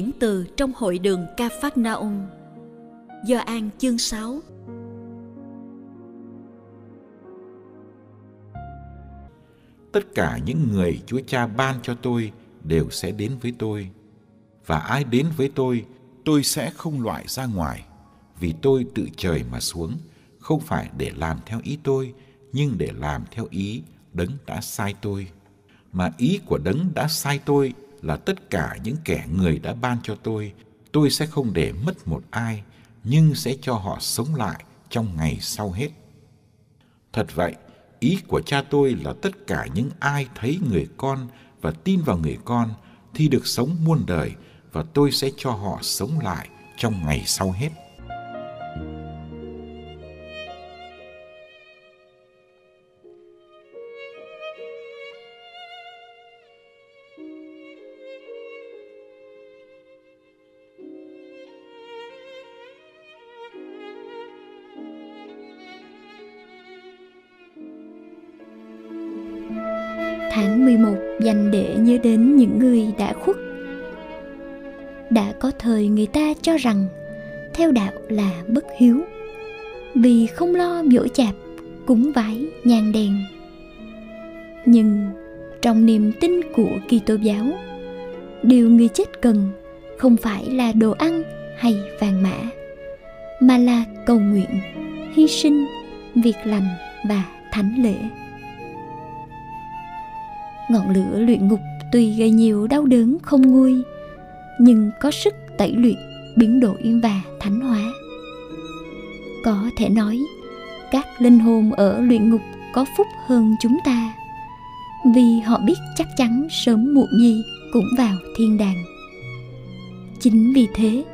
Diễn từ trong hội đường Ca Phát Na Ung Do An chương 6 Tất cả những người Chúa Cha ban cho tôi đều sẽ đến với tôi. Và ai đến với tôi, tôi sẽ không loại ra ngoài. Vì tôi tự trời mà xuống, không phải để làm theo ý tôi, nhưng để làm theo ý đấng đã sai tôi. Mà ý của đấng đã sai tôi là tất cả những kẻ người đã ban cho tôi, tôi sẽ không để mất một ai, nhưng sẽ cho họ sống lại trong ngày sau hết. Thật vậy, ý của cha tôi là tất cả những ai thấy người con và tin vào người con thì được sống muôn đời và tôi sẽ cho họ sống lại trong ngày sau hết. Tháng 11 dành để nhớ đến những người đã khuất. Đã có thời người ta cho rằng theo đạo là bất hiếu vì không lo dỗ chạp, cúng vái, nhang đèn. Nhưng trong niềm tin của Kitô giáo, điều người chết cần không phải là đồ ăn hay vàng mã, mà là cầu nguyện, hy sinh, việc lành và thánh lễ ngọn lửa luyện ngục tuy gây nhiều đau đớn không nguôi, nhưng có sức tẩy luyện, biến đổi và thánh hóa. Có thể nói, các linh hồn ở luyện ngục có phúc hơn chúng ta, vì họ biết chắc chắn sớm muộn gì cũng vào thiên đàng. Chính vì thế,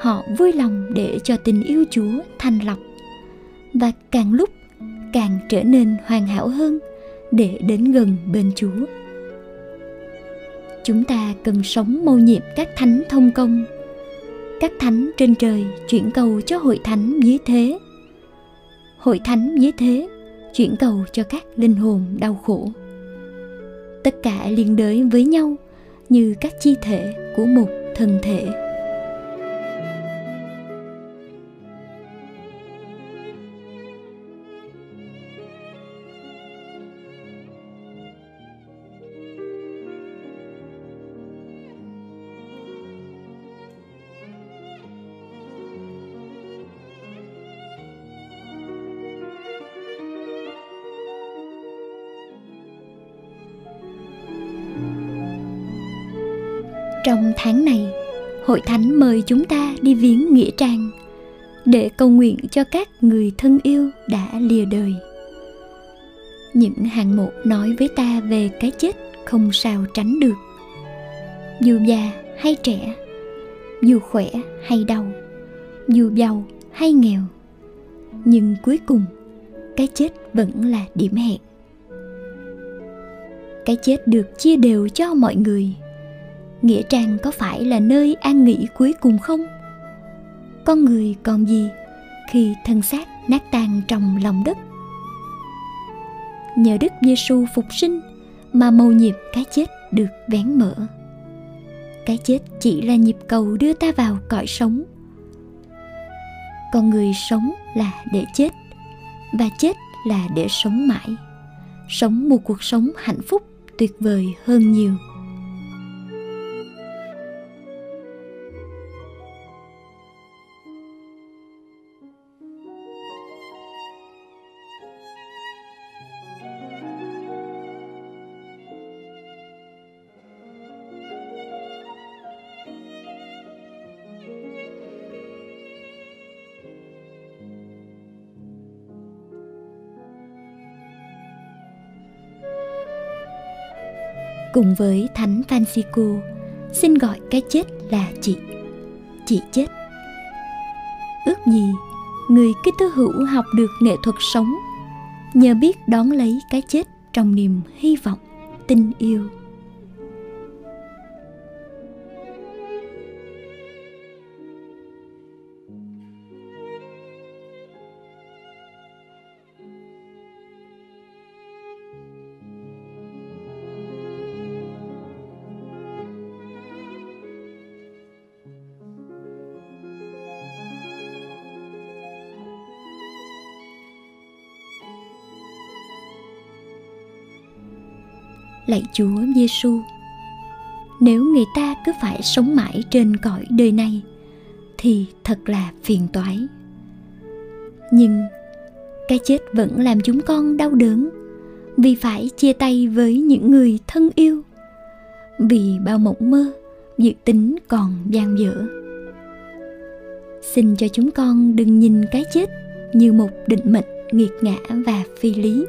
họ vui lòng để cho tình yêu chúa thanh lọc và càng lúc càng trở nên hoàn hảo hơn để đến gần bên Chúa. Chúng ta cần sống mâu nhiệm các thánh thông công, các thánh trên trời chuyển cầu cho hội thánh dưới thế. Hội thánh dưới thế chuyển cầu cho các linh hồn đau khổ. Tất cả liên đới với nhau như các chi thể của một thân thể. Trong tháng này, Hội Thánh mời chúng ta đi viếng Nghĩa Trang để cầu nguyện cho các người thân yêu đã lìa đời. Những hàng mộ nói với ta về cái chết không sao tránh được. Dù già hay trẻ, dù khỏe hay đau, dù giàu hay nghèo, nhưng cuối cùng cái chết vẫn là điểm hẹn. Cái chết được chia đều cho mọi người nghĩa trang có phải là nơi an nghỉ cuối cùng không? Con người còn gì khi thân xác nát tan trong lòng đất? Nhờ đức giêsu phục sinh mà mầu nhiệm cái chết được vén mở. Cái chết chỉ là nhịp cầu đưa ta vào cõi sống. Con người sống là để chết và chết là để sống mãi. Sống một cuộc sống hạnh phúc tuyệt vời hơn nhiều. Cùng với Thánh Francisco xin gọi cái chết là chị, chị chết. Ước gì người Kitô hữu học được nghệ thuật sống nhờ biết đón lấy cái chết trong niềm hy vọng, tình yêu. Lạy Chúa Giêsu. Nếu người ta cứ phải sống mãi trên cõi đời này, thì thật là phiền toái. Nhưng cái chết vẫn làm chúng con đau đớn vì phải chia tay với những người thân yêu, vì bao mộng mơ, dự tính còn dang dở xin cho chúng con đừng nhìn cái chết như một định mệnh nghiệt ngã và phi lý,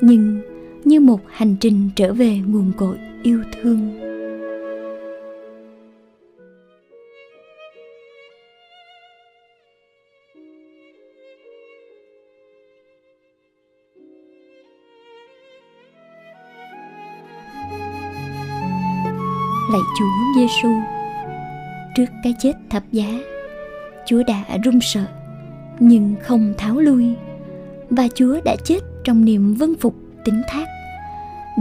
nhưng như một hành trình trở về nguồn cội yêu thương lạy Chúa Giêsu. Trước cái chết thập giá, Chúa đã run sợ nhưng không tháo lui và Chúa đã chết trong niềm vâng phục tín thác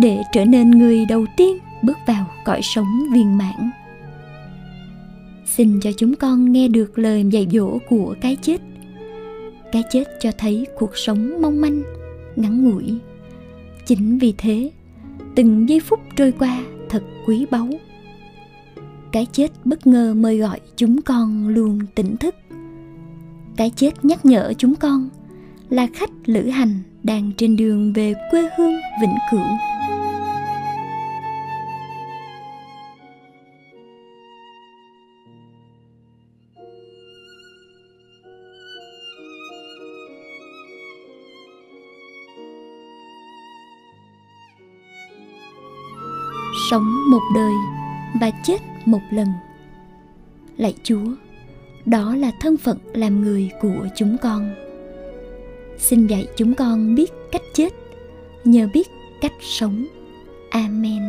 để trở nên người đầu tiên bước vào cõi sống viên mãn. Xin cho chúng con nghe được lời dạy dỗ của cái chết. Cái chết cho thấy cuộc sống mong manh, ngắn ngủi. Chính vì thế, từng giây phút trôi qua thật quý báu. Cái chết bất ngờ mời gọi chúng con luôn tỉnh thức. Cái chết nhắc nhở chúng con là khách lữ hành đang trên đường về quê hương vĩnh cửu. Sống một đời và chết một lần. Lạy chúa, đó là thân phận làm người của chúng con xin dạy chúng con biết cách chết nhờ biết cách sống. Amen.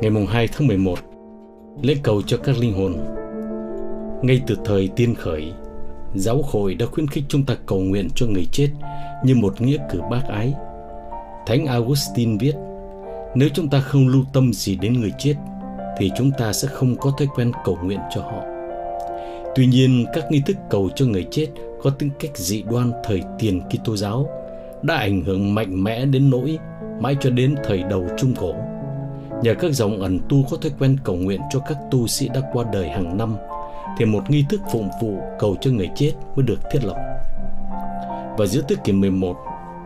Ngày mùng 2 tháng 11, lễ cầu cho các linh hồn. Ngay từ thời tiên khởi, giáo hội đã khuyến khích chúng ta cầu nguyện cho người chết như một nghĩa cử bác ái. Thánh Augustine viết, nếu chúng ta không lưu tâm gì đến người chết, thì chúng ta sẽ không có thói quen cầu nguyện cho họ. Tuy nhiên, các nghi thức cầu cho người chết có tính cách dị đoan thời tiền Kitô giáo đã ảnh hưởng mạnh mẽ đến nỗi mãi cho đến thời đầu Trung Cổ Nhờ các dòng ẩn tu có thói quen cầu nguyện cho các tu sĩ đã qua đời hàng năm, thì một nghi thức phụng vụ cầu cho người chết mới được thiết lập. Và giữa thế kỷ 11,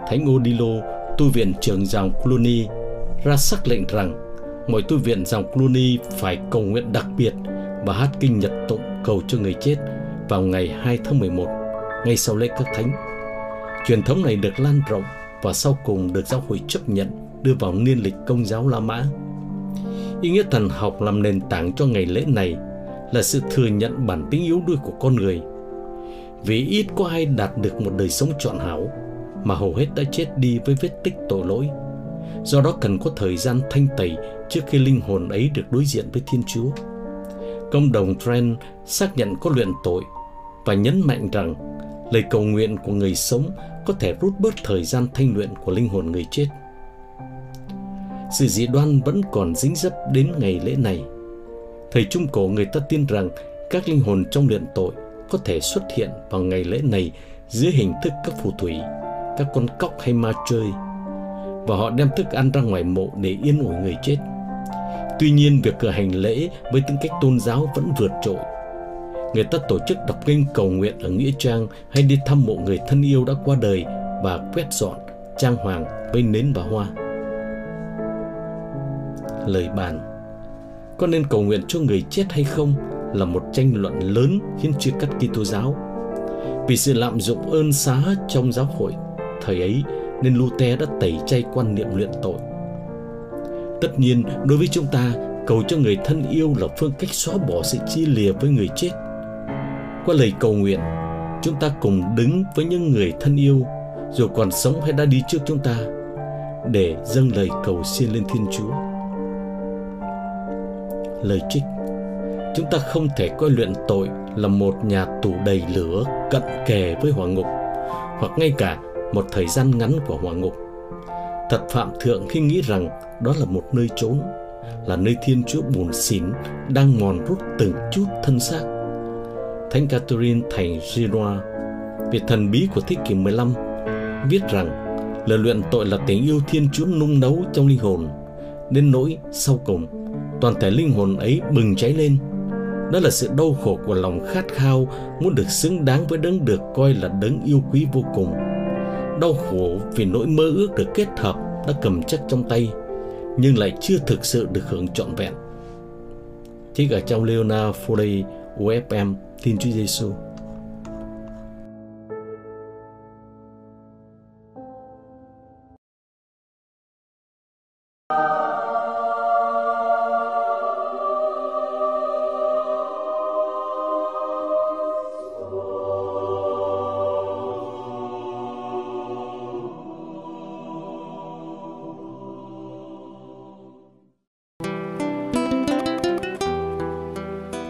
Thánh Odilo, tu viện trưởng dòng Cluny, ra sắc lệnh rằng mọi tu viện dòng Cluny phải cầu nguyện đặc biệt và hát kinh nhật tụng cầu cho người chết vào ngày 2 tháng 11, ngay sau lễ các thánh. Truyền thống này được lan rộng và sau cùng được giáo hội chấp nhận đưa vào niên lịch công giáo La Mã Ý nghĩa thần học làm nền tảng cho ngày lễ này là sự thừa nhận bản tính yếu đuối của con người. Vì ít có ai đạt được một đời sống trọn hảo, mà hầu hết đã chết đi với vết tích tội lỗi. Do đó cần có thời gian thanh tẩy trước khi linh hồn ấy được đối diện với Thiên Chúa. Công đồng Trent xác nhận có luyện tội và nhấn mạnh rằng lời cầu nguyện của người sống có thể rút bớt thời gian thanh luyện của linh hồn người chết. Sự dị đoan vẫn còn dính dấp đến ngày lễ này. Thời Trung Cổ người ta tin rằng các linh hồn trong luyện tội có thể xuất hiện vào ngày lễ này dưới hình thức các phù thủy, các con cóc hay ma chơi, và họ đem thức ăn ra ngoài mộ để yên ủi người chết. Tuy nhiên, việc cử hành lễ với tính cách tôn giáo vẫn vượt trội. Người ta tổ chức đọc kinh cầu nguyện ở Nghĩa Trang hay đi thăm mộ người thân yêu đã qua đời và quét dọn, trang hoàng với nến và hoa. Lời bàn Có nên cầu nguyện cho người chết hay không là một tranh luận lớn khiến chia cắt Kitô giáo. Vì sự lạm dụng ơn xá trong giáo hội thời ấy nên Luther đã tẩy chay quan niệm luyện tội. Tất nhiên, đối với chúng ta, cầu cho người thân yêu là phương cách xóa bỏ sự chia lìa với người chết. Qua lời cầu nguyện, chúng ta cùng đứng với những người thân yêu, dù còn sống hay đã đi trước chúng ta, để dâng lời cầu xin lên Thiên Chúa. Lời trích Chúng ta không thể coi luyện tội là một nhà tù đầy lửa cận kề với hỏa ngục, hoặc ngay cả một thời gian ngắn của hỏa ngục. Thật phạm thượng khi nghĩ rằng đó là một nơi trốn, là nơi Thiên Chúa buồn xỉn đang mòn rút từng chút thân xác. Thánh Catherine thành Genoa, vị thần bí của thế kỷ 15, viết rằng lời luyện tội là tình yêu Thiên Chúa nung nấu trong linh hồn, đến nỗi sau cùng toàn thể linh hồn ấy bừng cháy lên. Đó là sự đau khổ của lòng khát khao, muốn được xứng đáng với đấng được coi là đấng yêu quý vô cùng đau khổ vì nỗi mơ ước được kết hợp đã cầm chắc trong tay, nhưng lại chưa thực sự được hưởng trọn vẹn. Trích ở trong Leona Foley UFM Tin Chúa Giêsu.